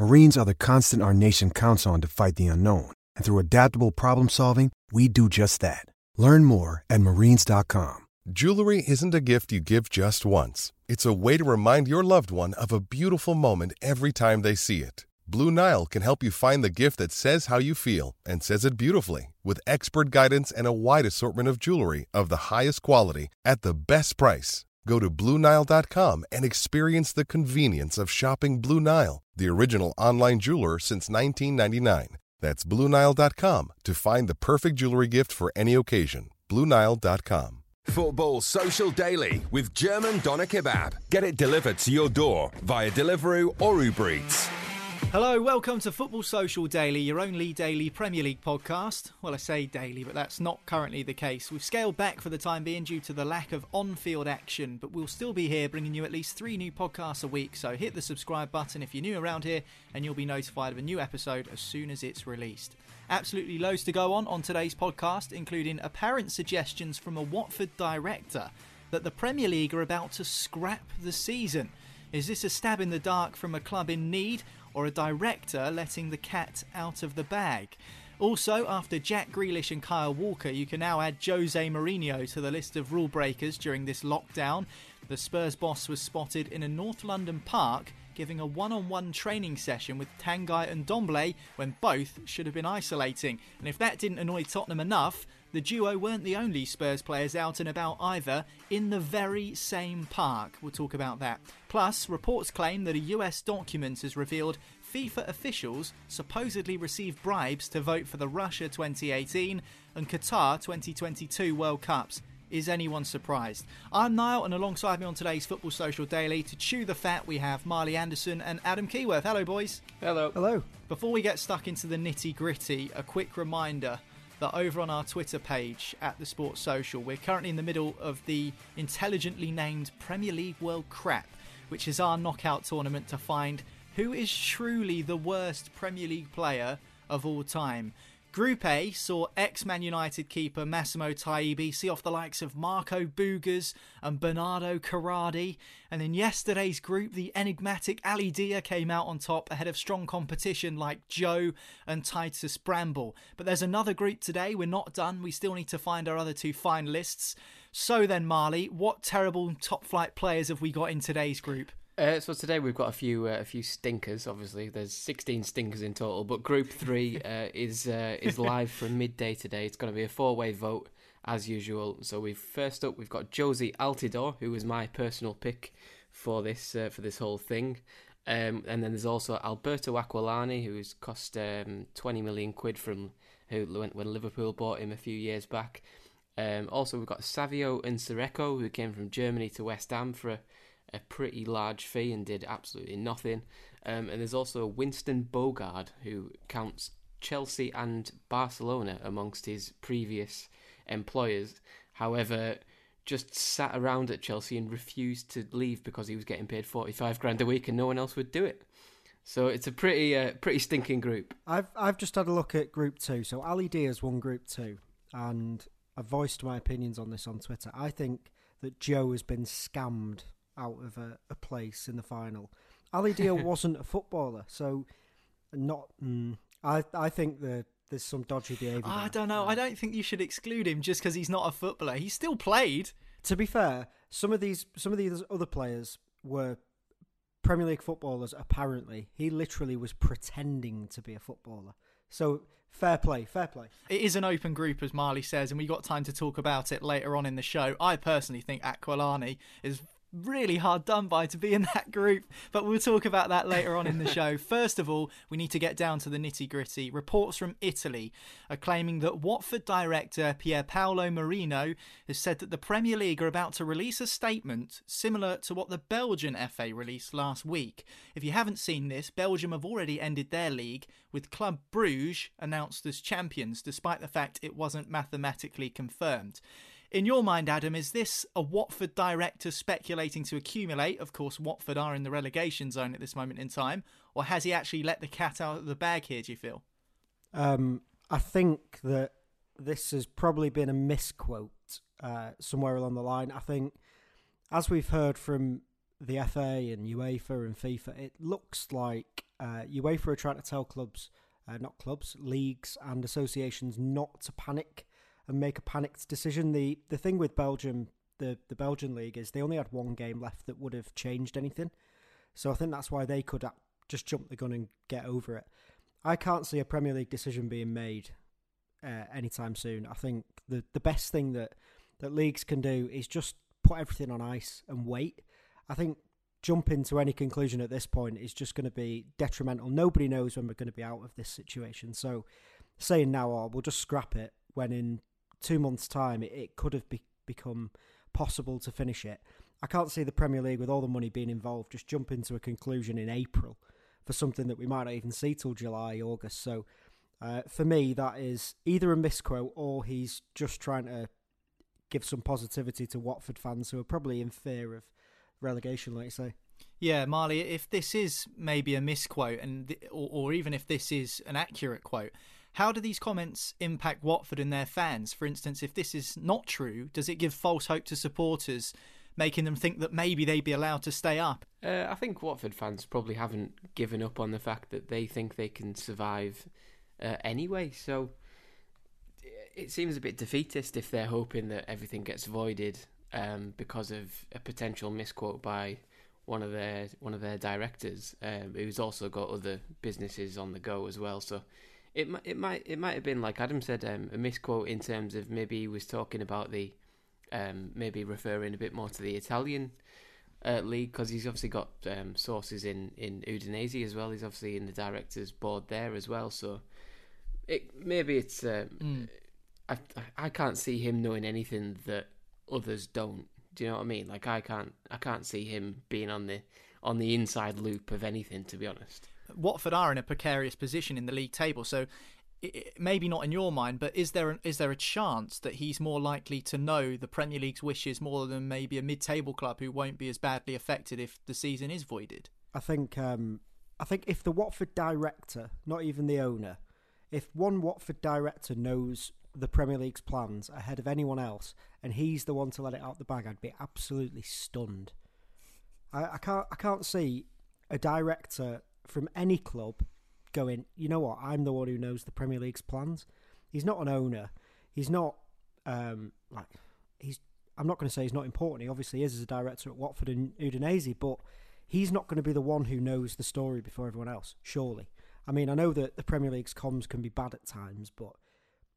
Marines are the constant our nation counts on to fight the unknown. And through adaptable problem solving, we do just that. Learn more at marines.com. Jewelry isn't a gift you give just once, it's a way to remind your loved one of a beautiful moment every time they see it. Blue Nile can help you find the gift that says how you feel and says it beautifully with expert guidance and a wide assortment of jewelry of the highest quality at the best price. Go to BlueNile.com and experience the convenience of shopping Blue Nile, the original online jeweler since 1999. That's BlueNile.com to find the perfect jewelry gift for any occasion. BlueNile.com. Football Social Daily with German Doner Kebab. Get it delivered to your door via Deliveroo or Uber Eats. Hello, welcome to Football Social Daily, your only daily Premier League podcast. Well, I say daily, but that's not currently the case. We've scaled back for the time being due to the lack of on field action, but we'll still be here bringing you at least three new podcasts a week. So hit the subscribe button if you're new around here, and you'll be notified of a new episode as soon as it's released. Absolutely loads to go on on today's podcast, including apparent suggestions from a Watford director that the Premier League are about to scrap the season. Is this a stab in the dark from a club in need? Or a director letting the cat out of the bag. Also, after Jack Grealish and Kyle Walker, you can now add Jose Mourinho to the list of rule breakers during this lockdown. The Spurs boss was spotted in a North London park giving a one on one training session with Tanguy and Ndombele when both should have been isolating. And if that didn't annoy Tottenham enough, the duo weren't the only Spurs players out and about either, in the very same park. We'll talk about that. Plus, reports claim that a US document has revealed FIFA officials supposedly received bribes to vote for the Russia 2018 and Qatar 2022 World Cups. Is anyone surprised? I'm Niall, and alongside me on today's Football Social Daily to chew the fat, we have Marley Anderson and Adam Keyworth. Hello, boys. Hello. Hello. Before we get stuck into the nitty gritty, a quick reminder that over on our Twitter page at the Sports Social, we're currently in the middle of the intelligently named Premier League World Crap, which is our knockout tournament to find who is truly the worst Premier League player of all time. Group A saw ex Man United keeper Massimo Taibi see off the likes of Marco Boogers and Bernardo Corradi. And in yesterday's group, the enigmatic Ali Dia came out on top ahead of strong competition like Joe and Titus Bramble. But there's another group today. We're not done. We still need to find our other two finalists. So then, Marley, what terrible top flight players have we got in today's group? Uh, so today we've got a few uh, a few stinkers. Obviously, there's 16 stinkers in total, but Group Three uh, is uh, is live from midday today. It's going to be a four way vote as usual. So we've first up we've got Jozy Altidore, who was my personal pick for this uh, for this whole thing. Um, and then there's also Alberto Aquilani, who's cost um, 20 million quid from who when, when Liverpool bought him a few years back. Um, also, we've got Savio Nsereko, who came from Germany to West Ham for a a pretty large fee and did absolutely nothing. Um, and there's also Winston Bogarde, who counts Chelsea and Barcelona amongst his previous employers. However, just sat around at Chelsea and refused to leave because he was getting paid 45 grand a week and no one else would do it. So it's a pretty uh, pretty stinking group. I've I've just had a look at Group Two. So Ali Dia's won Group Two, and I've voiced my opinions on this on Twitter. I think that Joe has been scammed out of a, a place in the final. Ali Dia wasn't a footballer, so not. Mm, I I think that there's some dodgy behaviour. I don't know. I don't think you should exclude him just because he's not a footballer. He still played. To be fair, some of these some of these other players were Premier League footballers. Apparently, he literally was pretending to be a footballer. So fair play, fair play. It is an open group, as Marley says, and we got time to talk about it later on in the show. I personally think Aquilani is really hard done by to be in that group, but we'll talk about that later on in the show. First of all, we need to get down to the nitty gritty. Reports from Italy are claiming that Watford director Pier Paolo Marino has said that the Premier League are about to release a statement similar to what the Belgian FA released last week. If you haven't seen this, Belgium have already ended their league, with Club Bruges announced as champions, despite the fact it wasn't mathematically confirmed. In your mind, Adam, is this a Watford director speculating to accumulate? Of course, Watford are in the relegation zone at this moment in time. Or has he actually let the cat out of the bag here, do you feel? Um, I think that this has probably been a misquote uh, somewhere along the line. I think, as we've heard from the FA and UEFA and FIFA, it looks like uh, UEFA are trying to tell clubs, uh, not clubs, leagues and associations not to panic and make a panicked decision. The the thing with Belgium, the the Belgian league is they only had one game left that would have changed anything. So I think that's why they could just jump the gun and get over it. I can't see a Premier League decision being made uh, anytime soon. I think the the best thing that that leagues can do is just put everything on ice and wait. I think jumping to any conclusion at this point is just going to be detrimental. Nobody knows when we're going to be out of this situation. So saying now, oh, we'll just scrap it when in two months' time, it, it could have be, become possible to finish it. I can't see the Premier League, with all the money being involved, just jump into a conclusion in April for something that we might not even see till July, August. So uh, for me, that is either a misquote or he's just trying to give some positivity to Watford fans who are probably in fear of relegation, like you say. Yeah, Marley, if this is maybe a misquote, and or, or even if this is an accurate quote, how do these comments impact Watford and their fans? For instance, if this is not true, does it give false hope to supporters, making them think that maybe they'd be allowed to stay up? Uh, I think Watford fans probably haven't given up on the fact that they think they can survive uh, anyway. So it seems a bit defeatist if they're hoping that everything gets voided um, because of a potential misquote by one of their one of their directors, um, who's also got other businesses on the go as well. So it might it might it might have been like Adam said um, a misquote in terms of maybe he was talking about the um, maybe referring a bit more to the Italian uh, league because he's obviously got um, sources in in Udinese as well. He's obviously in the directors board there as well. So it maybe it's mm. I I can't see him knowing anything that others don't. Do you know what I mean? Like I can't I can't see him being on the on the inside loop of anything to be honest. Watford are in a precarious position in the league table, so maybe not in your mind, but is there is there a chance that he's more likely to know the Premier League's wishes more than maybe a mid-table club who won't be as badly affected if the season is voided? I think um, I think if the Watford director, not even the owner, if one Watford director knows the Premier League's plans ahead of anyone else, and he's the one to let it out the bag, I'd be absolutely stunned. I, I can't I can't see a director from any club going, you know what, I'm the one who knows the Premier League's plans. He's not an owner. He's not um, like he's. I'm not going to say he's not important. He obviously is as a director at Watford and Udinese, but he's not going to be the one who knows the story before everyone else. Surely. I mean, I know that the Premier League's comms can be bad at times, but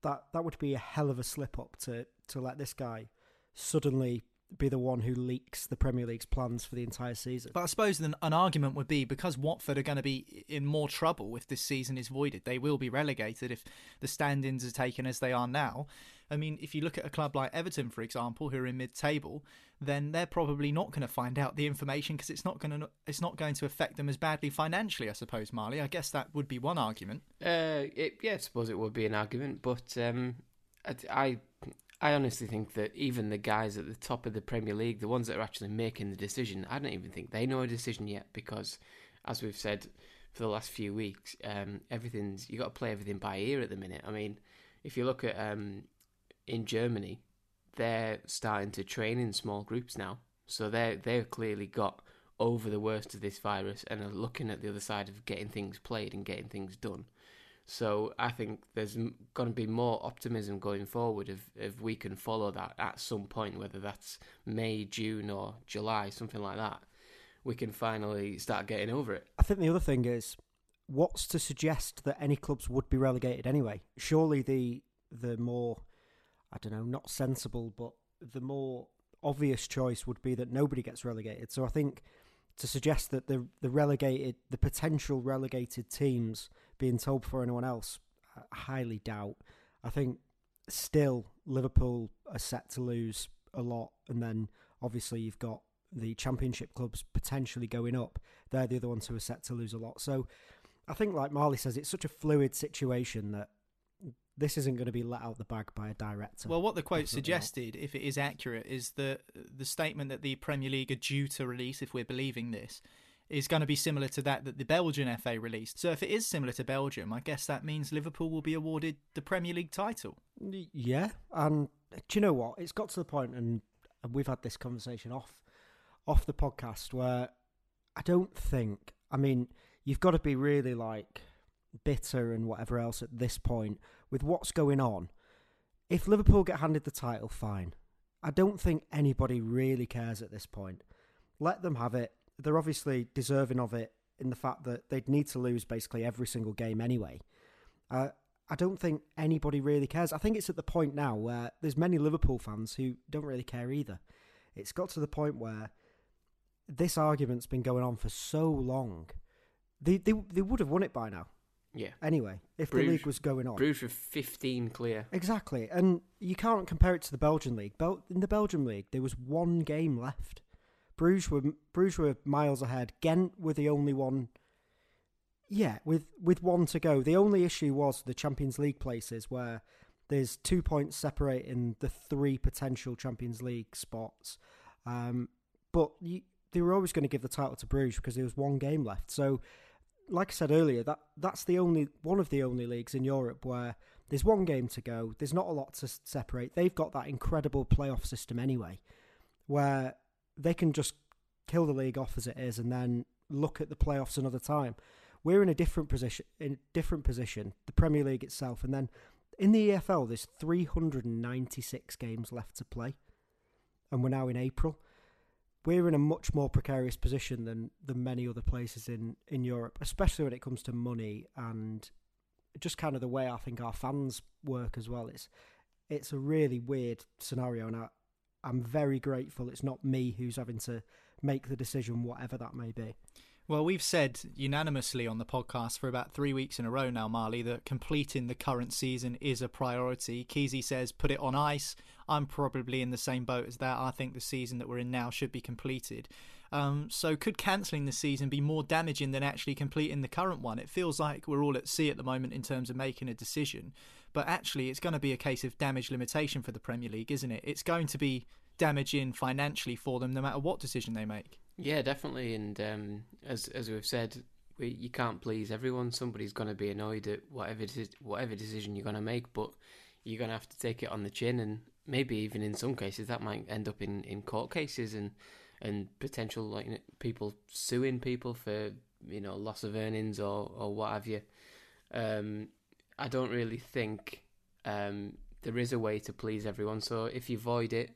that that would be a hell of a slip up to to let this guy suddenly be the one who leaks the Premier League's plans for the entire season. But I suppose an, an argument would be because Watford are going to be in more trouble if this season is voided. They will be relegated if the stand-ins are taken as they are now. I mean, if you look at a club like Everton, for example, who are in mid-table, then they're probably not going to find out the information because it's not going to it's not going to affect them as badly financially. I suppose, Marley. I guess that would be one argument. Uh, it, yeah, I suppose it would be an argument, but um, I, I I honestly think that even the guys at the top of the Premier League, the ones that are actually making the decision, I don't even think they know a decision yet because, as we've said for the last few weeks, um, everything's you got to play everything by ear at the minute. I mean, if you look at um, in Germany, they're starting to train in small groups now, so they they've clearly got over the worst of this virus and are looking at the other side of getting things played and getting things done. So I think there's going to be more optimism going forward if, if we can follow that at some point, whether that's May, June, or July, something like that. We can finally start getting over it. I think the other thing is what's to suggest that any clubs would be relegated anyway? Surely the the more I don't know, not sensible, but the more obvious choice would be that nobody gets relegated. So I think to suggest that the the relegated, the potential relegated teams being told before anyone else, I highly doubt. I think still Liverpool are set to lose a lot, and then obviously you've got the Championship clubs potentially going up. They're the other ones who are set to lose a lot. So I think, like Marley says, it's such a fluid situation that this isn't going to be let out the bag by a director. Well, what the quote suggested, not. if it is accurate, is that the statement that the Premier League are due to release, if we're believing this, is going to be similar to that that the Belgian FA released. So if it is similar to Belgium, I guess that means Liverpool will be awarded the Premier League title. Yeah, and do you know what? It's got to the point, and we've had this conversation off off the podcast where I don't think. I mean, you've got to be really like bitter and whatever else at this point with what's going on. If Liverpool get handed the title, fine. I don't think anybody really cares at this point. Let them have it. They're obviously deserving of it in the fact that they'd need to lose basically every single game anyway. Uh, I don't think anybody really cares. I think it's at the point now where there's many Liverpool fans who don't really care either. It's got to the point where this argument's been going on for so long. They they they would have won it by now. Yeah. Anyway, if Bruges, the league was going on, Bruges were 15 clear. Exactly, and you can't compare it to the Belgian league. Bel- in the Belgian league, there was one game left. Bruges were Bruges were miles ahead. Ghent were the only one. Yeah, with with one to go. The only issue was the Champions League places where there's two points separating the three potential Champions League spots. Um, but you, they were always going to give the title to Bruges because there was one game left. So like I said earlier, that that's the only one of the only leagues in Europe where there's one game to go. There's not a lot to separate. They've got that incredible playoff system anyway, where they can just kill the league off as it is and then look at the playoffs another time. We're in a different position. In a different position, the Premier League itself, and then in the EFL, there's 396 games left to play, and we're now in April we're in a much more precarious position than than many other places in in Europe, especially when it comes to money and just kind of the way I think our fans work as well. It's it's a really weird scenario, and I, I'm very grateful it's not me who's having to make the decision, whatever that may be. Well, we've said unanimously on the podcast for about three weeks in a row now, Marley, that completing the current season is a priority. Keezy says put it on ice. I'm probably in the same boat as that. I think the season that we're in now should be completed. Um, so, could cancelling the season be more damaging than actually completing the current one? It feels like we're all at sea at the moment in terms of making a decision, but actually, it's going to be a case of damage limitation for the Premier League, isn't it? It's going to be damaging financially for them no matter what decision they make. Yeah, definitely. And um, as as we've said, we, you can't please everyone. Somebody's going to be annoyed at whatever whatever decision you're going to make, but you're going to have to take it on the chin. And maybe even in some cases that might end up in, in court cases and and potential like people suing people for you know loss of earnings or or what have you. Um, I don't really think um, there is a way to please everyone. So if you void it,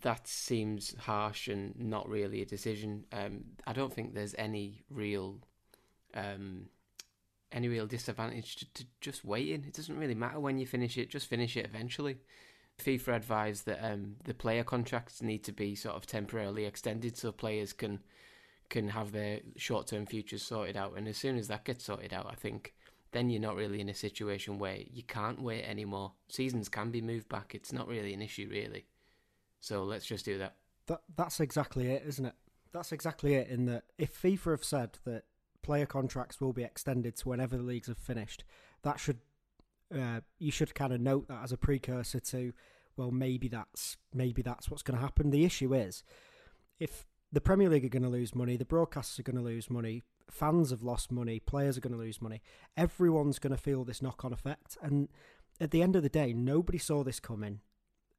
that seems harsh and not really a decision. Um, I don't think there's any real um, any real disadvantage to, to, just waiting. It doesn't really matter when you finish it; just finish it eventually. FIFA advised that um, the player contracts need to be sort of temporarily extended so players can can have their short term futures sorted out. And as soon as that gets sorted out, I think then you're not really in a situation where you can't wait anymore. Seasons can be moved back. It's not really an issue, really. So let's just do that. That that's exactly it, isn't it? That's exactly it. In that, if FIFA have said that player contracts will be extended to whenever the leagues have finished, that should uh, you should kind of note that as a precursor to well maybe that's maybe that's what's going to happen. The issue is if the Premier League are going to lose money, the broadcasters are going to lose money, fans have lost money, players are going to lose money. Everyone's going to feel this knock on effect, and at the end of the day, nobody saw this coming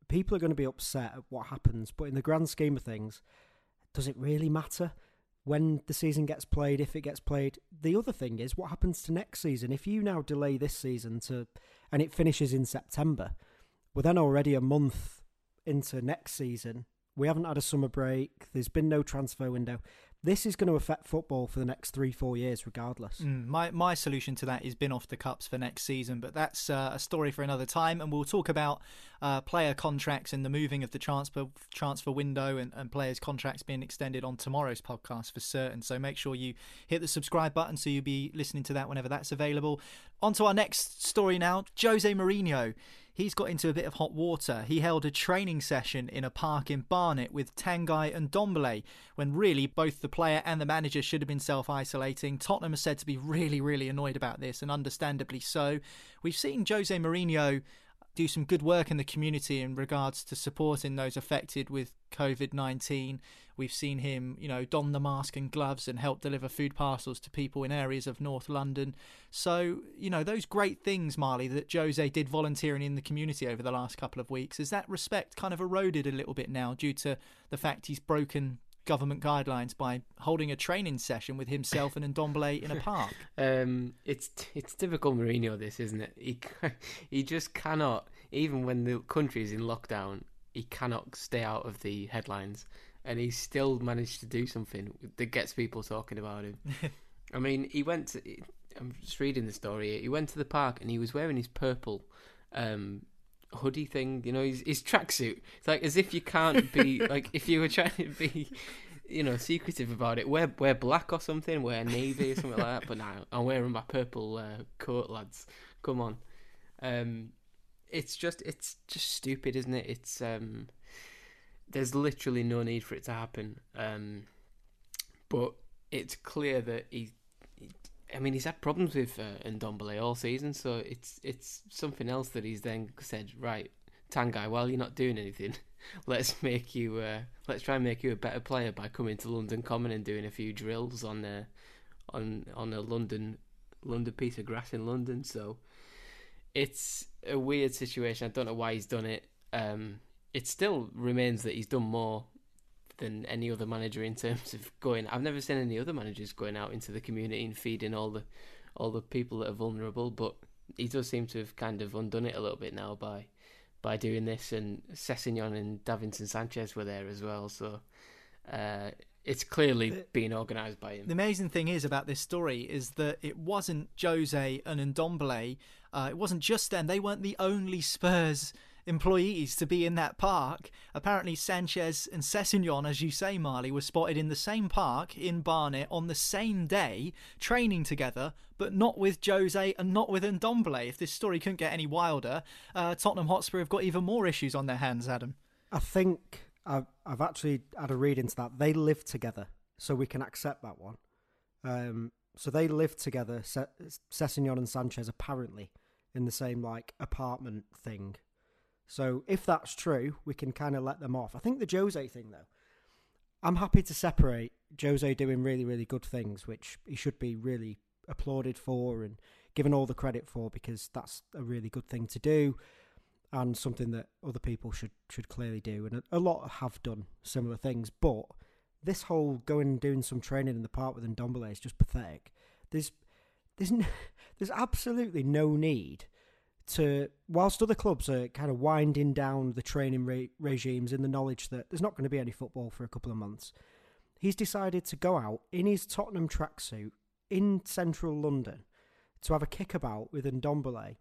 people are going to be upset at what happens, but in the grand scheme of things, does it really matter when the season gets played, if it gets played? The other thing is what happens to next season. If you now delay this season to and it finishes in September, we're then already a month into next season. We haven't had a summer break. There's been no transfer window. This is going to affect football for the next three, four years, regardless. Mm, my my solution to that is bin off the cups for next season, but that's uh, a story for another time. And we'll talk about uh, player contracts and the moving of the transfer transfer window and, and players' contracts being extended on tomorrow's podcast for certain. So make sure you hit the subscribe button so you'll be listening to that whenever that's available. On to our next story now. Jose Mourinho he's got into a bit of hot water. He held a training session in a park in Barnet with Tanguy and Ndombele, when really both the player and the manager should have been self isolating. Tottenham are said to be really, really annoyed about this, and understandably so. We've seen Jose Mourinho do some good work in the community in regards to supporting those affected with COVID 19. We've seen him, you know, don the mask and gloves and help deliver food parcels to people in areas of North London. So, you know, those great things, Marley, that Jose did volunteering in the community over the last couple of weeks, is that respect kind of eroded a little bit now due to the fact he's broken government guidelines by holding a training session with himself and Ndombele in a park. Um, it's it's typical Mourinho, this isn't it? He he just cannot, even when the country is in lockdown, he cannot stay out of the headlines, and he still managed to do something that gets people talking about him. I mean, he went. To, I'm just reading the story. He went to the park and he was wearing his purple um, hoodie thing, you know, his, his tracksuit. It's like as if you can't be like if you were trying to be, you know, secretive about it. Wear wear black or something, wear navy or something like that. But now I'm wearing my purple uh, coat, lads. Come on, um, it's just it's just stupid, isn't it? It's um, there's literally no need for it to happen. Um, but it's clear that he I mean, he's had problems with uh, Ndombele all season, so it's it's something else that he's then said, right, Tanguy, while you're not doing anything, let's make you, uh, let's try and make you a better player by coming to London Common and doing a few drills on a, uh, on on a London London piece of grass in London. So it's a weird situation. I don't know why he's done it. Um, it still remains that he's done more than any other manager in terms of going. I've never seen any other managers going out into the community and feeding all the all the people that are vulnerable. But he does seem to have kind of undone it a little bit now by by doing this. And Sessegnon and Davinson Sanchez were there as well. So uh, it's clearly the, being organised by him. The amazing thing is about this story is that it wasn't Jose and Ndombele. Uh, it wasn't just them. They weren't the only Spurs employees to be in that park. Apparently, Sanchez and Sessegnon, as you say, Marley, were spotted in the same park in Barnet on the same day, training together, but not with Jose and not with Ndombele. If this story couldn't get any wilder, uh, Tottenham Hotspur have got even more issues on their hands, Adam. I think I've, I've actually had a read into that. They live together, so we can accept that one. Um, so they live together, Sessegnon and Sanchez, apparently in the same like apartment thing. So if that's true, we can kind of let them off. I think the Jose thing, though, I'm happy to separate Jose doing really, really good things, which he should be really applauded for and given all the credit for because that's a really good thing to do and something that other people should should clearly do. And a, lot have done similar things, but this whole going and doing some training in the park with Ndombele is just pathetic. There's there's there's absolutely no need to whilst other clubs are kind of winding down the training re- regimes in the knowledge that there's not going to be any football for a couple of months, he's decided to go out in his Tottenham tracksuit in central London to have a kickabout with Ndombele,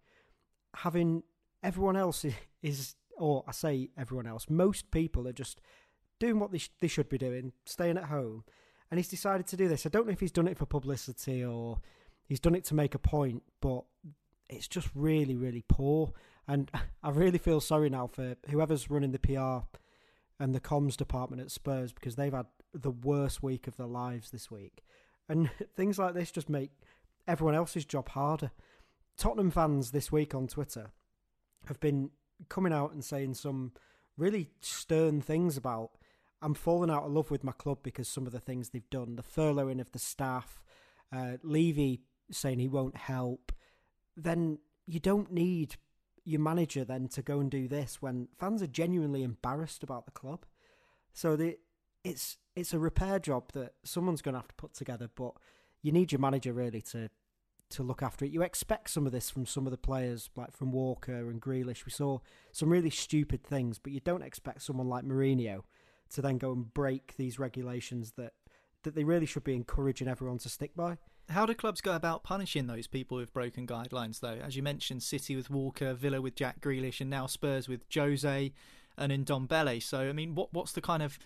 having everyone else is, or I say everyone else, most people are just doing what they, sh- they should be doing, staying at home. And he's decided to do this. I don't know if he's done it for publicity or he's done it to make a point, but it's just really, really poor. And I really feel sorry now for whoever's running the PR and the comms department at Spurs because they've had the worst week of their lives this week. And things like this just make everyone else's job harder. Tottenham fans this week on Twitter have been coming out and saying some really stern things about I'm falling out of love with my club because some of the things they've done, the furloughing of the staff, uh, Levy saying he won't help, then you don't need your manager then to go and do this when fans are genuinely embarrassed about the club. So the it's it's a repair job that someone's going to have to put together, but you need your manager really to to look after it. You expect some of this from some of the players, like from Walker and Grealish. We saw some really stupid things, but you don't expect someone like Mourinho to then go and break these regulations that that they really should be encouraging everyone to stick by. How do clubs go about punishing those people who've broken guidelines, though? As you mentioned, City with Walker, Villa with Jack Grealish, and now Spurs with Jose and in Ndombele. So, I mean, what what's the kind of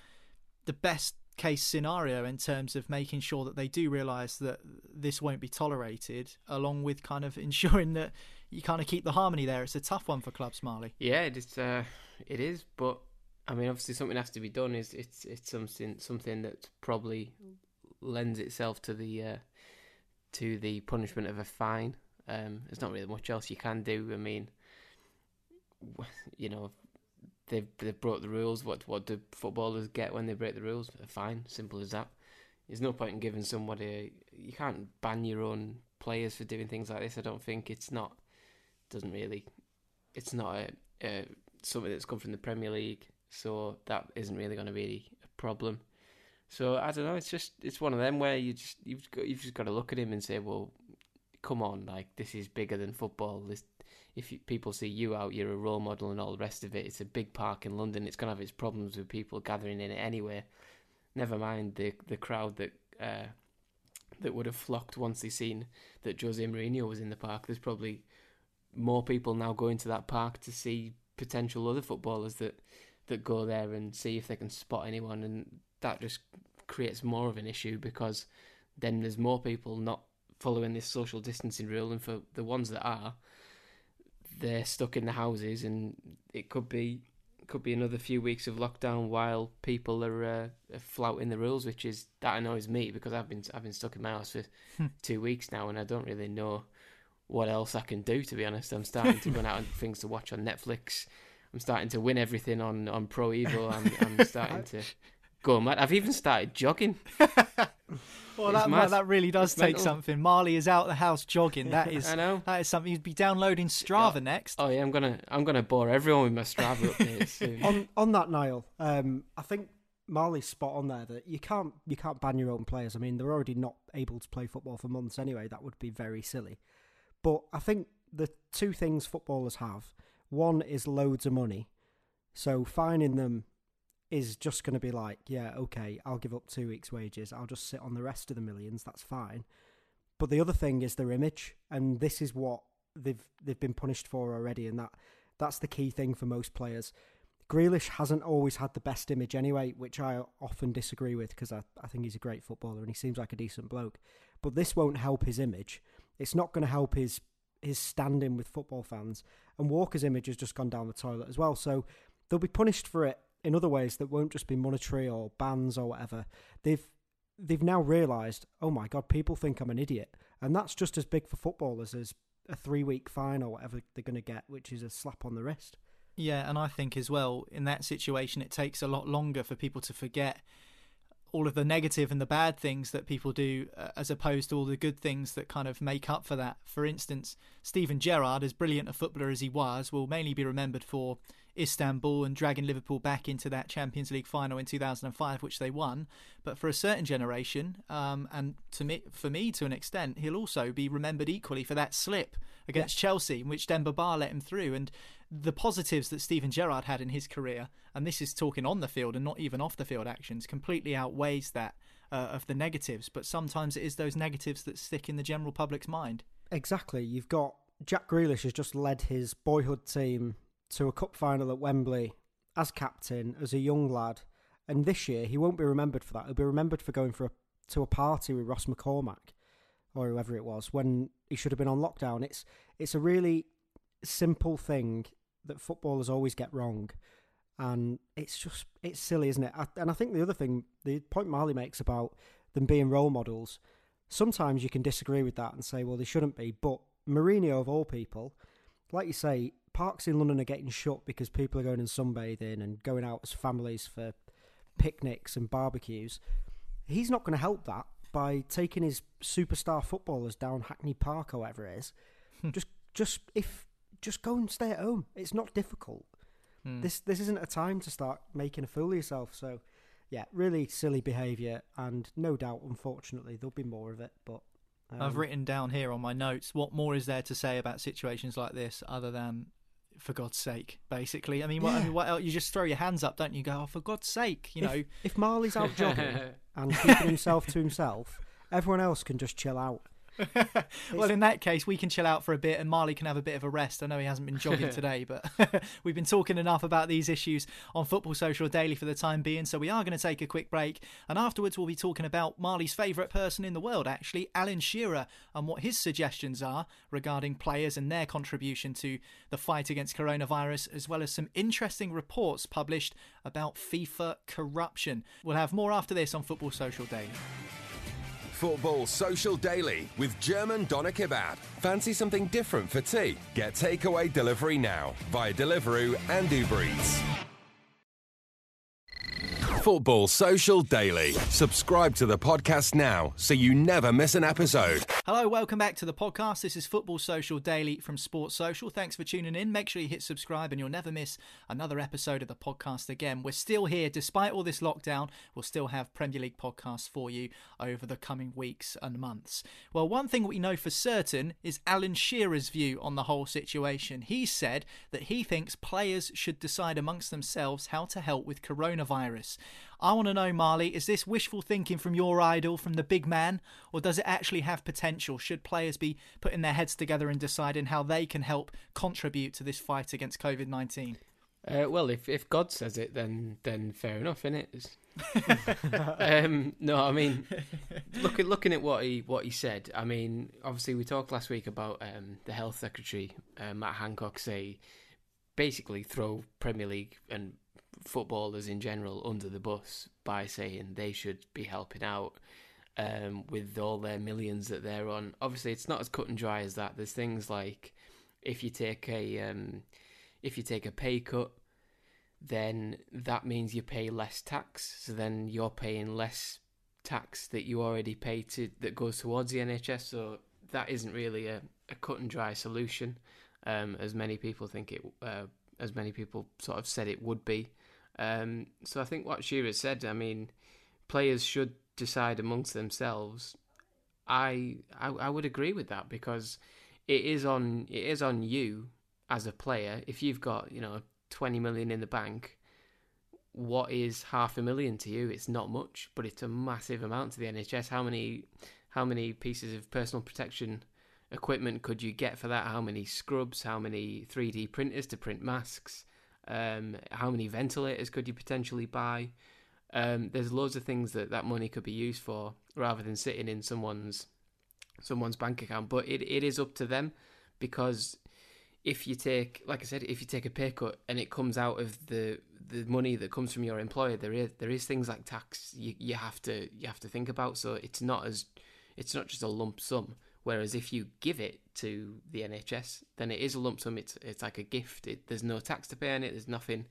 the best case scenario in terms of making sure that they do realise that this won't be tolerated, along with kind of ensuring that you kind of keep the harmony there? It's a tough one for clubs, Marley. Yeah, it is. Uh, it is, but I mean, obviously, something has to be done. Is it's it's something something that probably lends itself to the uh, to the punishment of a fine. Um, there's not really much else you can do. I mean, you know, they've they've broke the rules. What what do footballers get when they break the rules? A fine. Simple as that. There's no point in giving somebody. A, You can't ban your own players for doing things like this. I don't think it's not. Doesn't really. It's not a, a something that's come from the Premier League, so that isn't really going to be a problem. So I don't know. It's just it's one of them where you just you've got, you've just got to look at him and say, well, come on, like this is bigger than football. This if you, people see you out, you're a role model and all the rest of it. It's a big park in London. It's gonna have its problems with people gathering in it anyway. Never mind the the crowd that uh, that would have flocked once they seen that Jose Mourinho was in the park. There's probably more people now going to that park to see potential other footballers that that go there and see if they can spot anyone and that just creates more of an issue because then there's more people not following this social distancing rule, and for the ones that are, they're stuck in the houses, and it could be could be another few weeks of lockdown while people are, uh, are flouting the rules, which is that annoys me because I've been I've been stuck in my house for Hmm. two weeks now, and I don't really know what else I can do. To be honest, I'm starting to run out of things to watch on Netflix. I'm starting to win everything on on Pro Evo. I'm, I'm starting to go mad. I've even started jogging. Well, It's that mad. that really does It's take mental. something. Marley is out the house jogging. That is I know. that is something you'd be downloading Strava next. Oh yeah, I'm gonna I'm gonna bore everyone with my Strava updates soon. on on that, Niall, um, I think Marley's spot on there that you can't you can't ban your own players. I mean, they're already not able to play football for months anyway. That would be very silly. But I think the two things footballers have one is loads of money, so finding them is just going to be like, yeah, okay, I'll give up two weeks' wages. I'll just sit on the rest of the millions. That's fine. But the other thing is their image, and this is what they've they've been punished for already, and that that's the key thing for most players. Grealish hasn't always had the best image anyway, which I often disagree with because I, I think he's a great footballer and he seems like a decent bloke. But this won't help his image. It's not going to help his his standing with football fans. And Walker's image has just gone down the toilet as well. So they'll be punished for it in other ways that won't just be monetary or bans or whatever. They've they've now realised, oh my god, people think I'm an idiot, and that's just as big for footballers as a three week fine or whatever they're going to get, which is a slap on the wrist. Yeah, and I think as well in that situation it takes a lot longer for people to forget all of the negative and the bad things that people do uh, as opposed to all the good things that kind of make up for that. For instance, Steven Gerrard, as brilliant a footballer as he was, will mainly be remembered for Istanbul and dragging Liverpool back into that Champions League final in 2005, which they won. But for a certain generation, um, and to me, for me to an extent, he'll also be remembered equally for that slip against Chelsea, in which Demba Ba let him through. And the positives that Steven Gerrard had in his career, and this is talking on the field and not even off the field actions, completely outweighs that uh, of the negatives. But sometimes it is those negatives that stick in the general public's mind. Exactly. You've got Jack Grealish has just led his boyhood team to a cup final at Wembley as captain, as a young lad. And this year, he won't be remembered for that. He'll be remembered for going for a, to a party with Ross McCormack or whoever it was when he should have been on lockdown. It's it's a really simple thing that footballers always get wrong, and it's just it's silly, isn't it? I, and I think the other thing, the point Marley makes about them being role models, sometimes you can disagree with that and say, well, they shouldn't be. But Mourinho, of all people, like you say, parks in London are getting shut because people are going and sunbathing and going out as families for picnics and barbecues. He's not going to help that by taking his superstar footballers down Hackney Park or whatever it is. just, just if, just go and stay at home. It's not difficult. Hmm. This, this isn't a time to start making a fool of yourself. So, yeah, really silly behaviour, and no doubt, unfortunately, there'll be more of it. But um, I've written down here on my notes what more is there to say about situations like this other than for God's sake, basically. I mean, what, I mean, what else? You just throw your hands up, don't you? Go, oh, for God's sake, you if, know. If Marley's out jogging and keeping himself to himself, everyone else can just chill out. well, in that case, we can chill out for a bit and Marley can have a bit of a rest. I know he hasn't been jogging today, but we've been talking enough about these issues on Football Social Daily for the time being. So we are going to take a quick break. And afterwards, we'll be talking about Marley's favourite person in the world, actually, Alan Shearer, and what his suggestions are regarding players and their contribution to the fight against coronavirus, as well as some interesting reports published about FIFA corruption. We'll have more after this on Football Social Daily. Football Social Daily with German Doner Kebab. Fancy something different for tea? Get takeaway delivery now via Deliveroo and Uber Eats. Football Social Daily. Subscribe to the podcast now so you never miss an episode. Hello, welcome back to the podcast. This is Football Social Daily from Sports Social. Thanks for tuning in. Make sure you hit subscribe and you'll never miss another episode of the podcast again. We're still here despite all this lockdown. We'll still have Premier League podcasts for you over the coming weeks and months. Well, one thing we know for certain is Alan Shearer's view on the whole situation. He said that he thinks players should decide amongst themselves how to help with coronavirus. I want to know, Marley, is this wishful thinking from your idol, from the big man, or does it actually have potential? Should players be putting their heads together and deciding how they can help contribute to this fight against COVID 19? Uh, well, if if God says it, then then fair enough, isn't it? um, no, I mean, looking looking at what he what he said. I mean, obviously we talked last week about um, the health secretary uh, Matt Hancock say basically throw Premier League and footballers in general under the bus by saying they should be helping out um, with all their millions that they're on. Obviously, it's not as cut and dry as that. There's things like if you take a um, if you take a pay cut, then that means you pay less tax. So then you're paying less tax that you already pay to that goes towards the NHS. So that isn't really a, a cut and dry solution, um, as many people think it. Uh, as many people sort of said it would be. Um, so I think what Shearer said, I mean, players should decide amongst themselves. I, I I would agree with that because it is on it is on you as a player. If you've got you know twenty million in the bank, what is half a million to you? It's not much, but it's a massive amount to the NHS. How many how many pieces of personal protection equipment could you get for that? How many scrubs? How many 3D printers to print masks? Um, how many ventilators could you potentially buy? Um, there's loads of things that that money could be used for rather than sitting in someone's someone's bank account. But it, it is up to them because if you take, like I said, if you take a pay cut and it comes out of the the money that comes from your employer, there is there is things like tax you, you have to you have to think about. So it's not as it's not just a lump sum. Whereas if you give it to the NHS, then it is a lump sum. It's it's like a gift. It, there's no tax to pay on it. There's nothing.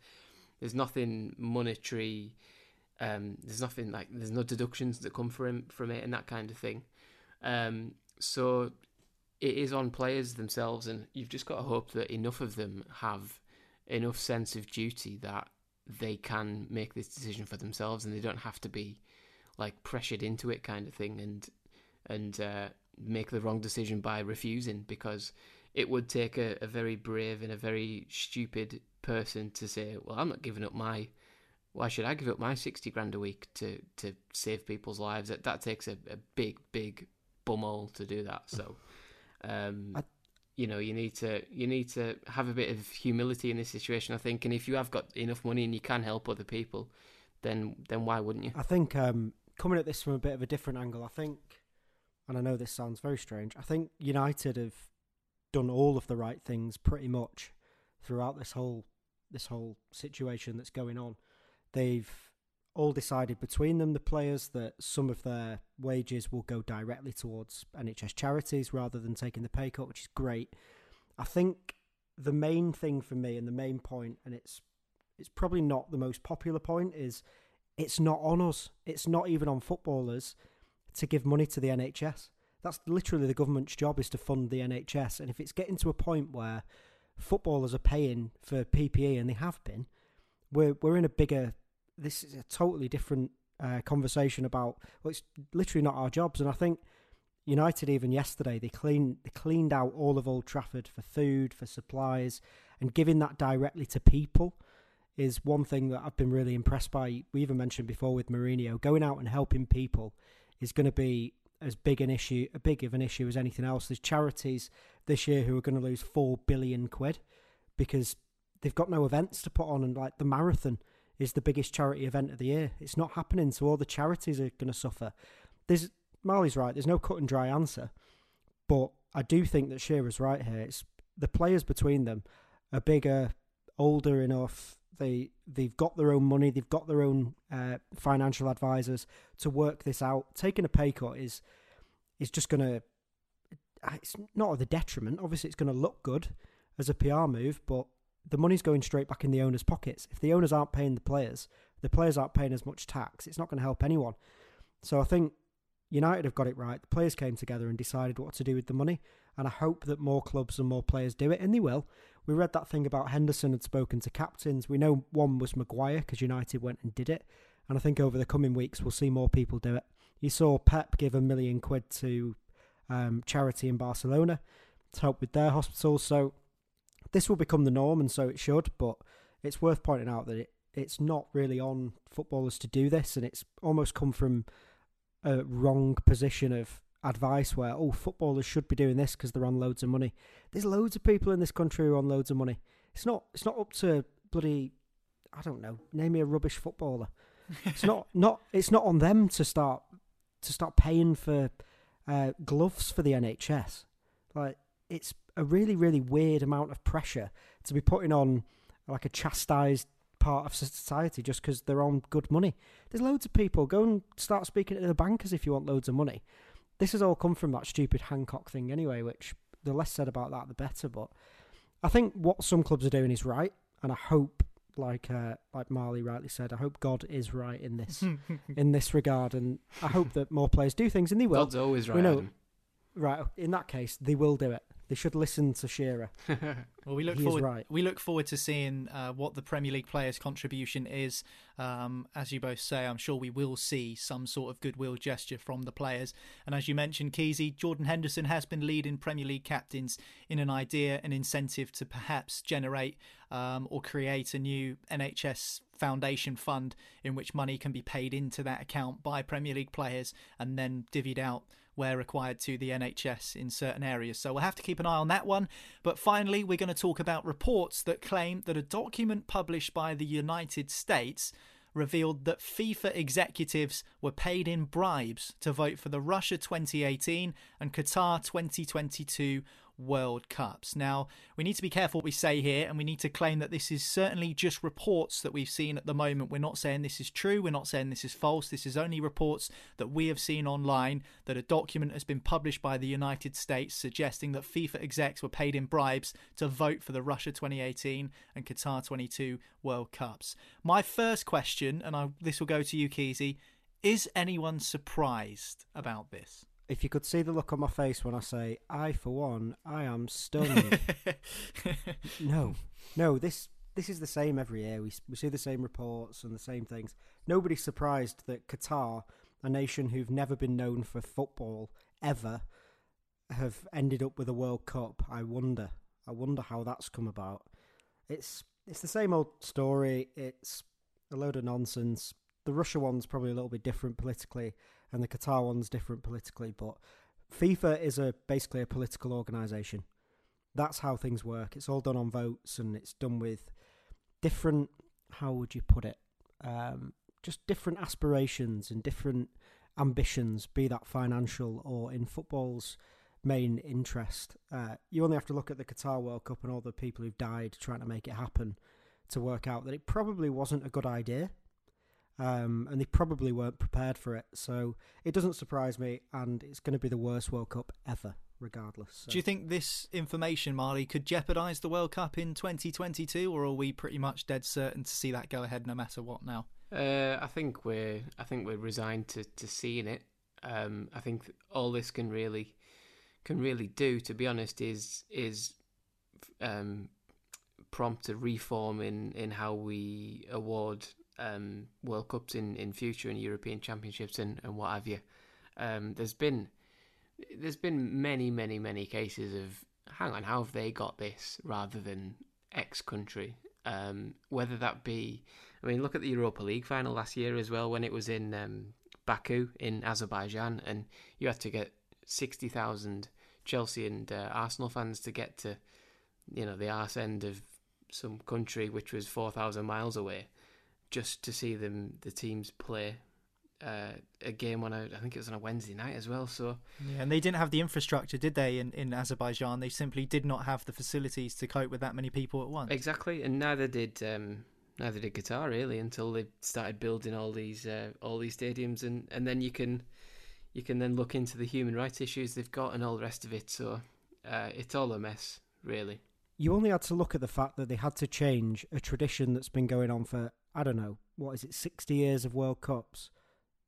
There's nothing monetary. Um, there's nothing like there's no deductions that come from from it and that kind of thing. Um, so it is on players themselves, and you've just got to hope that enough of them have enough sense of duty that they can make this decision for themselves, and they don't have to be like pressured into it, kind of thing. And and uh, make the wrong decision by refusing because it would take a, a very brave and a very stupid person to say, "Well, I'm not giving up my. Why should I give up my sixty grand a week to to save people's lives? That that takes a, a big big bumhole to do that. So, um, I, you know, you need to you need to have a bit of humility in this situation, I think. And if you have got enough money and you can help other people, then then why wouldn't you? I think um, coming at this from a bit of a different angle, I think and I know this sounds very strange, I think United have done all of the right things pretty much throughout this whole this whole situation that's going on. They've all decided between them, the players, that some of their wages will go directly towards NHS charities rather than taking the pay cut, which is great. I think the main thing for me and the main point, and it's it's probably not the most popular point, is it's not on us. It's not even on footballers to give money to the NHS. That's literally the government's job is to fund the NHS. And if it's getting to a point where footballers are paying for PPE, and they have been, we're we're in a bigger. This is a totally different uh, conversation about. Well, it's literally not our jobs, and I think United even yesterday they cleaned they cleaned out all of Old Trafford for food, for supplies, and giving that directly to people is one thing that I've been really impressed by. We even mentioned before with Mourinho, going out and helping people is going to be as big an issue, a big of an issue as anything else. There's charities this year who are going to lose four billion quid because they've got no events to put on, and like the marathon is the biggest charity event of the year. It's not happening, so all the charities are going to suffer. There's Marley's right. There's no cut and dry answer, but I do think that Shearer's right here. It's the players between them are bigger, older enough. They they've got their own money. They've got their own uh, financial advisors to work this out. Taking a pay cut is is just going to. It's not at the detriment. Obviously, it's going to look good as a PR move, but the money's going straight back in the owners' pockets. If the owners aren't paying the players, the players aren't paying as much tax. It's not going to help anyone. So I think United have got it right. The players came together and decided what to do with the money, and I hope that more clubs and more players do it, and they will. We read that thing about Henderson had spoken to captains. We know one was Maguire because United went and did it, and I think over the coming weeks we'll see more people do it. You saw Pep give a million quid to um, charity in Barcelona to help with their hospitals, so this will become the norm, and so it should. But it's worth pointing out that it, it's not really on footballers to do this, and it's almost come from a wrong position of advice where oh footballers should be doing this because they're on loads of money. There's loads of people in this country who are on loads of money. It's not it's not up to bloody I don't know name me a rubbish footballer. It's not not it's not on them to start to start paying for uh, gloves for the NHS. Like it's a really really weird amount of pressure to be putting on like a chastised part of society just because they're on good money. There's loads of people. Go and start speaking to the bankers if you want loads of money. This has all come from that stupid Hancock thing anyway, which the less said about that, the better. But I think what some clubs are doing is right, and I hope, like uh, like Marley rightly said, I hope God is right in this in this regard, and I hope that more players do things, and they will. God's always right. We know, Adam. right. In that case, they will do it. They should listen to Shearer. Well, we look He forward. right. We look forward to seeing uh, what the Premier League players' contribution is. Um, as you both say, I'm sure we will see some sort of goodwill gesture from the players. And as you mentioned, Keezy, Jordan Henderson has been leading Premier League captains in an idea, an incentive to perhaps generate um, or create a new NHS foundation fund in which money can be paid into that account by Premier League players and then divvied out where required to the NHS in certain areas. So we'll have to keep an eye on that one. But finally, we're going to talk about reports that claim that a document published by the United States revealed that FIFA executives were paid in bribes to vote for the Russia 2018 and Qatar 2022 World Cups. Now, we need to be careful what we say here, and we need to claim that this is certainly just reports that we've seen at the moment. We're not saying this is true, we're not saying this is false. This is only reports that we have seen online that a document has been published by the United States suggesting that FIFA execs were paid in bribes to vote for the Russia 2018 and Qatar 22 World Cups. My first question, and I, this will go to you, Keezy, is anyone surprised about this? If you could see the look on my face when I say, I for one, I am stunned. no, no, this this is the same every year. We we see the same reports and the same things. Nobody's surprised that Qatar, a nation who've never been known for football ever, have ended up with a World Cup. I wonder. I wonder how that's come about. It's it's the same old story. It's a load of nonsense. The Russia one's probably a little bit different politically, and the Qatar one's different politically. But FIFA is a basically a political organisation. That's how things work. It's all done on votes, and it's done with different. How would you put it? Um, just different aspirations and different ambitions, be that financial or in football's main interest. Uh, you only have to look at the Qatar World Cup and all the people who've died trying to make it happen to work out that it probably wasn't a good idea. Um, and they probably weren't prepared for it. So it doesn't surprise me, and it's going to be the worst World Cup ever, regardless. So. Do you think this information, Marley, could jeopardise the World Cup in 2022, or are we pretty much dead certain to see that go ahead no matter what now? Uh, I think we're I think we're resigned to, to seeing it. Um, I think all this can really can really do, to be honest, is is um, prompt a reform in, in how we award um, World Cups in, in future and European Championships and, and what have you. Um, there's been there's been many many many cases of hang on how have they got this rather than X country. Um, whether that be, I mean, look at the Europa League final last year as well when it was in um, Baku in Azerbaijan, and you had to get sixty thousand Chelsea and uh, Arsenal fans to get to, you know, the arse end of some country which was four thousand miles away, just to see them the teams play uh, a game on a I think it was on a Wednesday night as well. So yeah, and they didn't have the infrastructure, did they? In in Azerbaijan, they simply did not have the facilities to cope with that many people at once. Exactly, and neither did um, neither did Qatar really until they started building all these uh, all these stadiums, and, and then you can you can then look into the human rights issues they've got and all the rest of it. So uh, it's all a mess, really. You only had to look at the fact that they had to change a tradition that's been going on for I don't know what is it, sixty years of World Cups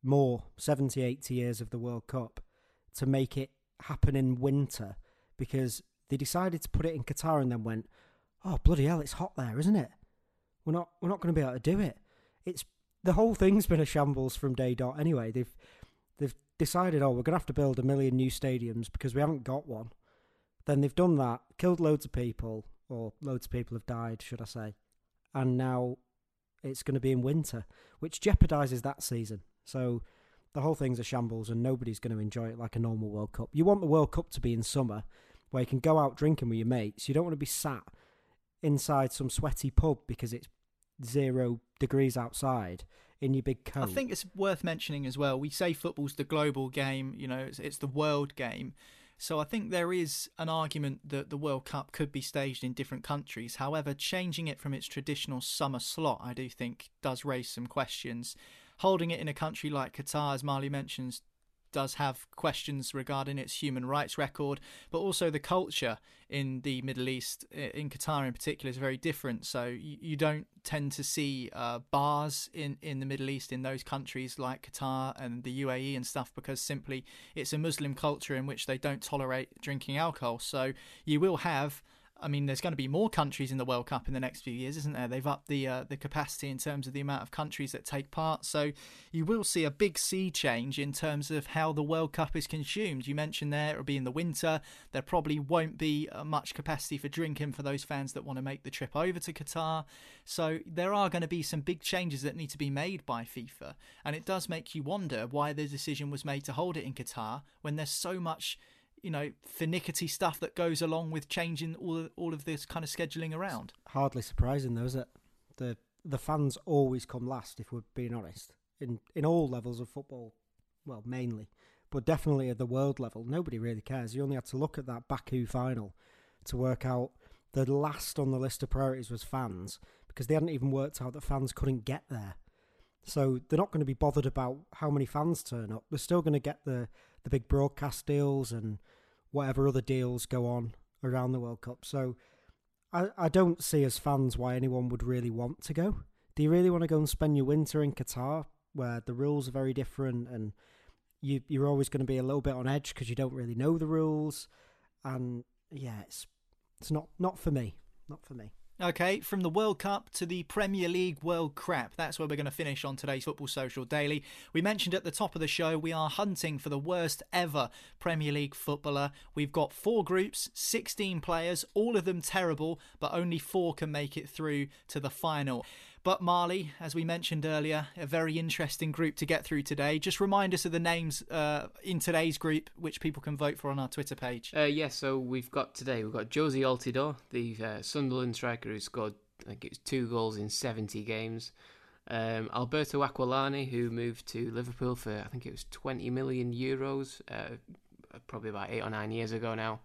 more 70, 80 years of the World Cup to make it happen in winter because they decided to put it in Qatar and then went, oh bloody hell, it's hot there, isn't it? We're not we're not going to be able to do it. It's the whole thing's been a shambles from day dot. Anyway, they've they've decided, oh, we're going to have to build a million new stadiums because we haven't got one. Then they've done that, killed loads of people, or loads of people have died, should I say? And now it's going to be in winter, which jeopardises that season. So the whole thing's a shambles and nobody's going to enjoy it like a normal World Cup. You want the World Cup to be in summer where you can go out drinking with your mates. You don't want to be sat inside some sweaty pub because it's zero degrees outside in your big coat. I think it's worth mentioning as well. We say football's the global game, you know, it's, it's the world game. So I think there is an argument that the World Cup could be staged in different countries. However, changing it from its traditional summer slot, I do think, does raise some questions holding it in a country like Qatar, as Marley mentions, does have questions regarding its human rights record, but also the culture in the Middle East, in Qatar in particular, is very different. So you, don't tend to see uh, bars in, in the Middle East in those countries like Qatar and the UAE and stuff because simply it's a Muslim culture in which they don't tolerate drinking alcohol. So you will have I mean, there's going to be more countries in the World Cup in the next few years, isn't there? They've upped the uh, the capacity in terms of the amount of countries that take part, so you will see a big sea change in terms of how the World Cup is consumed. You mentioned there it'll be in the winter. There probably won't be uh, much capacity for drinking for those fans that want to make the trip over to Qatar. So there are going to be some big changes that need to be made by FIFA, and it does make you wonder why the decision was made to hold it in Qatar when there's so much you know finicky stuff that goes along with changing all of, all of this kind of scheduling around. Hardly surprising though, is it? The the fans always come last, if we're being honest, in in all levels of football. Well, mainly, but definitely at the world level, nobody really cares. You only had to look at that Baku final to work out the last on the list of priorities was fans because they hadn't even worked out that fans couldn't get there. So they're not going to be bothered about how many fans turn up. They're still going to get the the big broadcast deals and whatever other deals go on around the World Cup. So I, I don't see as fans why anyone would really want to go. Do you really want to go and spend your winter in Qatar where the rules are very different and you you're always going to be a little bit on edge because you don't really know the rules and yeah, it's it's not not for me, not for me. Okay, from the World Cup to the Premier League World Crap. That's where we're going to finish on today's Football Social Daily. We mentioned at the top of the show we are hunting for the worst ever Premier League footballer. We've got four groups, 16 players, all of them terrible, but only four can make it through to the final. But Marley, as we mentioned earlier, a very interesting group to get through today. Just remind us of the names uh, in today's group, which people can vote for on our Twitter page. Uh, yes, yeah, so we've got today, we've got Jozy Altidore, the uh, Sunderland striker who scored, I think it's two goals in 70 games. Um, Alberto Aquilani, who moved to Liverpool for, I think it was 20 million euros, uh, probably about eight or nine years ago now.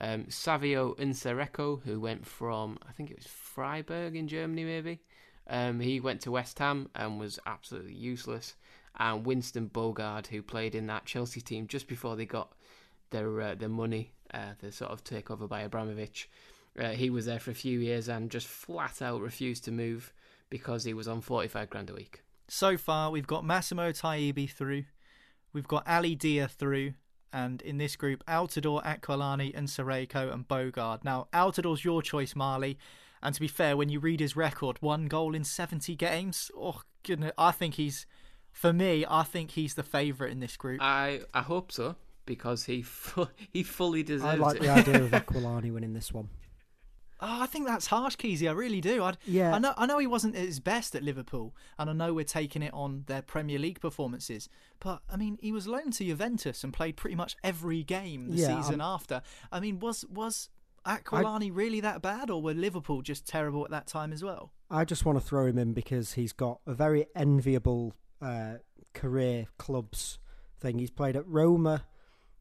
Um, Savio Nsereko, who went from, I think it was Freiburg in Germany, maybe, um, he went to West Ham and was absolutely useless. And Winston Bogarde, who played in that Chelsea team just before they got their uh, their money, uh, the sort of takeover by Abramovich, uh, he was there for a few years and just flat out refused to move because he was on forty five grand a week. So far, we've got Massimo Taibi through, we've got Ali Dia through, and in this group, Altidore, Aquilani, Nsereko, and Bogarde. Now, Altidore's your choice, Marley. And to be fair, when you read his record, one goal in 70 games, oh, goodness, I think he's, for me, I think he's the favourite in this group. I, I hope so, because he fu- he fully deserves I like it. the idea of Aquilani winning this one. Oh, I think that's harsh, Keezy. I really do. I'd, Yeah. I know. I know he wasn't at his best at Liverpool, and I know we're taking it on their Premier League performances. But I mean, he was loaned to Juventus and played pretty much every game the Yeah, season I'm- after. I mean, was was Aquilani really that bad, or were Liverpool just terrible at that time as well? I just want to throw him in because he's got a very enviable uh, career clubs thing. He's played at Roma,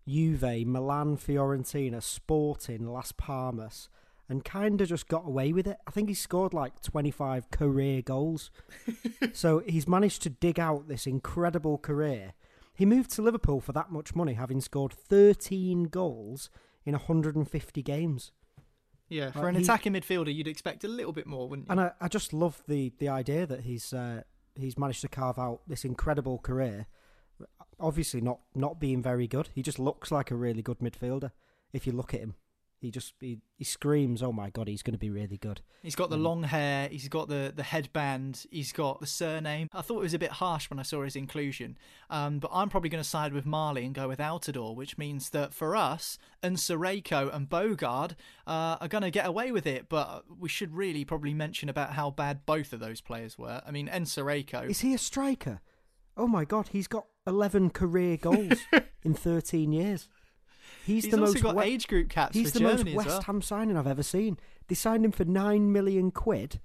Juve, Milan, Fiorentina, Sporting, Las Palmas, and kind of just got away with it. I think he scored like 25 career goals. so he's managed to dig out this incredible career. He moved to Liverpool for that much money, having scored 13 goals in 150 games. Yeah, for an he- attacking midfielder, you'd expect a little bit more, wouldn't you? And I, I just love the, the idea that he's uh, he's managed to carve out this incredible career. Obviously, not not being very good. He just looks like a really good midfielder. If you look at him, he just he, he screams, "Oh my god, he's going to be really good." He's got the long hair. He's got the, the headband. He's got the surname. I thought it was a bit harsh when I saw his inclusion. Um, but I'm probably going to side with Marley and go with Altidore, which means that for us, and and Bogarde uh, are going to get away with it. But we should really probably mention about how bad both of those players were. I mean, Nsereko. Is he a striker? Oh my god, he's got eleven career goals in thirteen years. He's, He's the also most got we- age group caps He's for the Germany most as well. West Ham signing I've ever seen. They signed him for nine million quid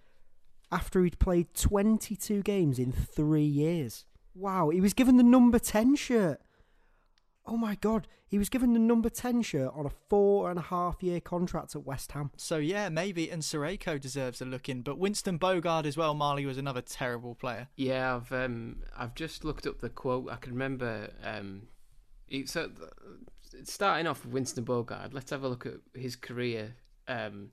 after he'd played twenty-two games in three years. Wow, he was given the number ten shirt. Oh my god, he was given the number ten shirt on a four and a half year contract at West Ham. So yeah, maybe Nsereko deserves a look in, but Winston Bogarde as well. Marley was another terrible player. Yeah, I've um, I've just looked up the quote. I can remember. Um, he, so th- starting off with Winston Bogarde, let's have a look at his career. Um,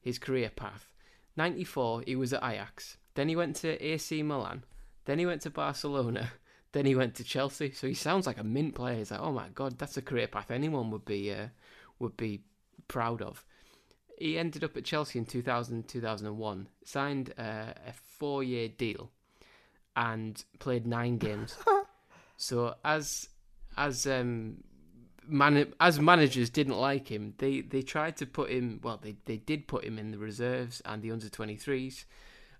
his career path. Ninety four, he was at Ajax. Then he went to AC Milan. Then he went to Barcelona. Then he went to Chelsea. So he sounds like a mint player. He's like, oh my god, that's a career path anyone would be uh, would be proud of. He ended up at Chelsea in 2000 2001, signed uh, a four year deal, and played nine games. so as as um man as managers didn't like him, they they tried to put him. Well, they they did put him in the reserves and the under 23s,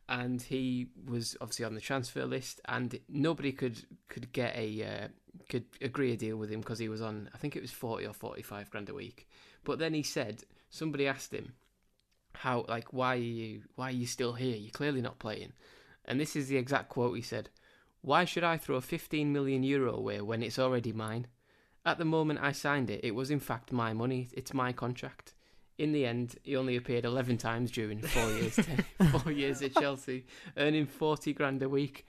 and he was obviously on the transfer list, and nobody could could get a uh, could agree a deal with him because he was on. I think it was 40 or 45 grand a week. But then he said somebody asked him how like why are you why are you still here? You're clearly not playing. And this is the exact quote he said. Why should I throw 15 million euro away when it's already mine? At the moment I signed it, it was in fact my money. It's my contract. In the end, he only appeared 11 times during four years, four years at Chelsea, earning 40 grand a week.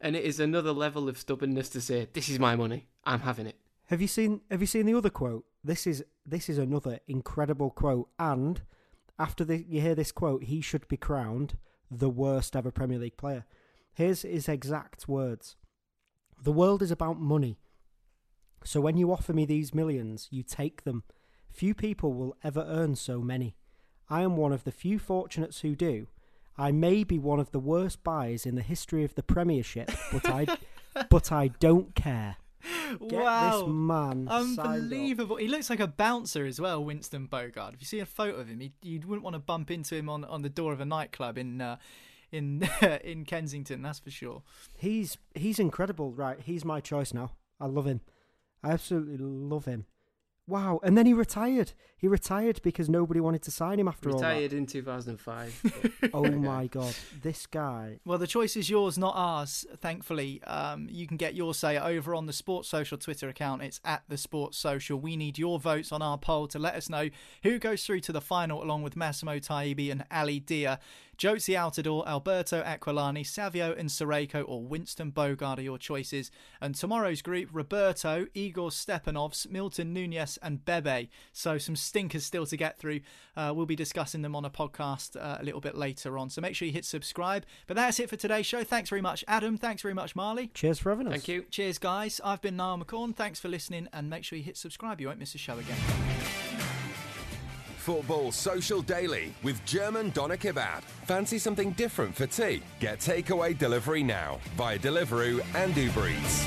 And it is another level of stubbornness to say, "This is my money. I'm having it." Have you seen Have you seen the other quote? This is this is another incredible quote. And after the, you hear this quote, he should be crowned the worst ever Premier League player. Here's his exact words: "The world is about money. So when you offer me these millions, you take them. Few people will ever earn so many. I am one of the few fortunates who do. I may be one of the worst buys in the history of the Premiership, but I, but I don't care." Get wow. this man. Unbelievable. He looks like a bouncer as well, Winston Bogarde. If you see a photo of him, he, you wouldn't want to bump into him on, on the door of a nightclub in uh, in in Kensington, that's for sure. He's he's incredible, right? He's my choice now. I love him. I absolutely love him. Wow! And then he retired. He retired because nobody wanted to sign him after all. Retired in 2005. but- all that. Oh my god, this guy. Well, the choice is yours, not ours. Thankfully, um, you can get your say over on the Sports Social Twitter account. It's at the Sports Social. We need your votes on our poll to let us know who goes through to the final, along with Massimo Taibi and Ali Dia. Jozy Altidore, Alberto Aquilani, Savio Nsereko, or Winston Bogarde are your choices. And tomorrow's group: Roberto, Igor Stepanovs, Milton Nunez, and Bebe. So some stinkers still to get through. Uh, we'll be discussing them on a podcast uh, a little bit later on. So make sure you hit subscribe. But that's it for today's show. Thanks very much, Adam. Thanks very much, Marley. Cheers for having us. Thank you. Cheers, guys. I've been Niall McCorn. Thanks for listening, and make sure you hit subscribe. You won't miss a show again. Football Social Daily with German Doner Kebab. Fancy something different for tea? Get takeaway delivery now via Deliveroo and Uber Eats.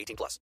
18 plus.